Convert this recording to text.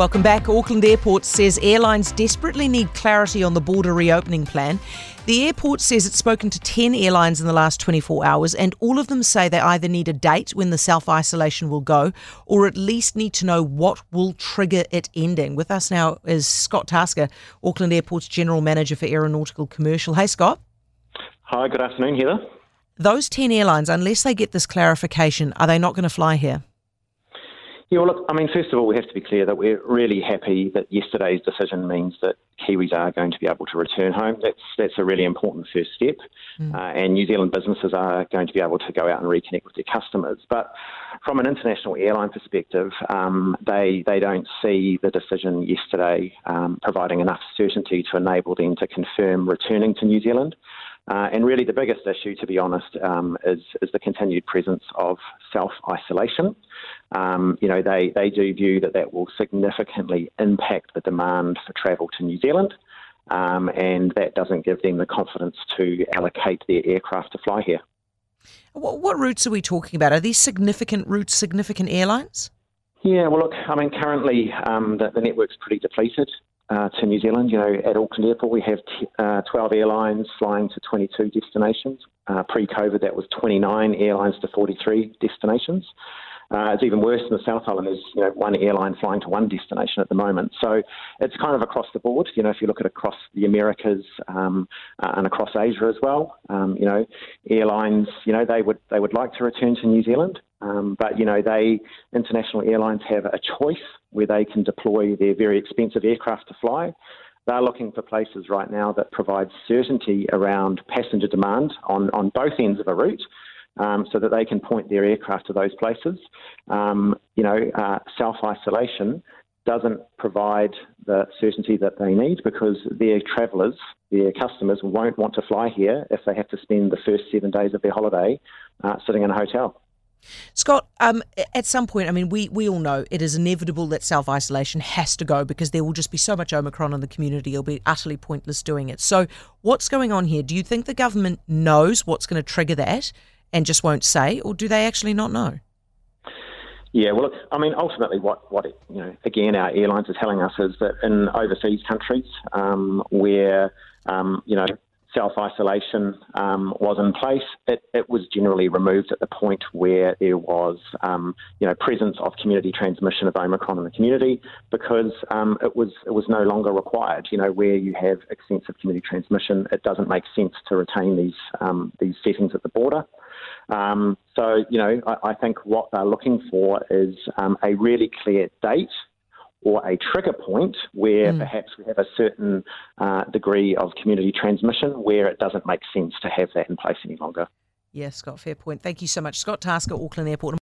Welcome back. Auckland Airport says airlines desperately need clarity on the border reopening plan. The airport says it's spoken to 10 airlines in the last 24 hours, and all of them say they either need a date when the self isolation will go or at least need to know what will trigger it ending. With us now is Scott Tasker, Auckland Airport's General Manager for Aeronautical Commercial. Hey, Scott. Hi, good afternoon, Heather. Those 10 airlines, unless they get this clarification, are they not going to fly here? Yeah, well, look, I mean, first of all, we have to be clear that we're really happy that yesterday's decision means that Kiwis are going to be able to return home. That's that's a really important first step, mm. uh, and New Zealand businesses are going to be able to go out and reconnect with their customers. But from an international airline perspective, um, they they don't see the decision yesterday um, providing enough certainty to enable them to confirm returning to New Zealand. Uh, and really, the biggest issue, to be honest, um, is, is the continued presence of self isolation. Um, you know, they, they do view that that will significantly impact the demand for travel to New Zealand, um, and that doesn't give them the confidence to allocate their aircraft to fly here. What, what routes are we talking about? Are these significant routes, significant airlines? Yeah, well, look, I mean, currently um, the, the network's pretty depleted uh, to New Zealand. You know, at Auckland Airport, we have t- uh, 12 airlines flying to 22 destinations. Uh, Pre COVID, that was 29 airlines to 43 destinations. Uh, it's even worse in the South Island. There's you know one airline flying to one destination at the moment. So it's kind of across the board. You know, if you look at across the Americas um, uh, and across Asia as well, um, you know, airlines, you know, they would they would like to return to New Zealand, um, but you know, they international airlines have a choice where they can deploy their very expensive aircraft to fly. They're looking for places right now that provide certainty around passenger demand on, on both ends of a route um, so that they can point their aircraft to those places. Um, you know, uh, self isolation doesn't provide the certainty that they need because their travellers, their customers, won't want to fly here if they have to spend the first seven days of their holiday uh, sitting in a hotel. Scott, um, at some point, I mean, we, we all know it is inevitable that self isolation has to go because there will just be so much Omicron in the community. It'll be utterly pointless doing it. So, what's going on here? Do you think the government knows what's going to trigger that? And just won't say, or do they actually not know? Yeah, well, I mean, ultimately, what, what you know, again, our airlines are telling us is that in overseas countries um, where, um, you know, self isolation um, was in place, it, it, was generally removed at the point where there was, um, you know, presence of community transmission of Omicron in the community, because um, it was it was no longer required. You know, where you have extensive community transmission, it doesn't make sense to retain these um, these settings at the border. Um, so, you know, I, I, think what they're looking for is um, a really clear date or a trigger point where mm. perhaps we have a certain uh, degree of community transmission where it doesn't make sense to have that in place any longer. Yes, Scott, fair point. Thank you so much. Scott Tasker, Auckland Airport.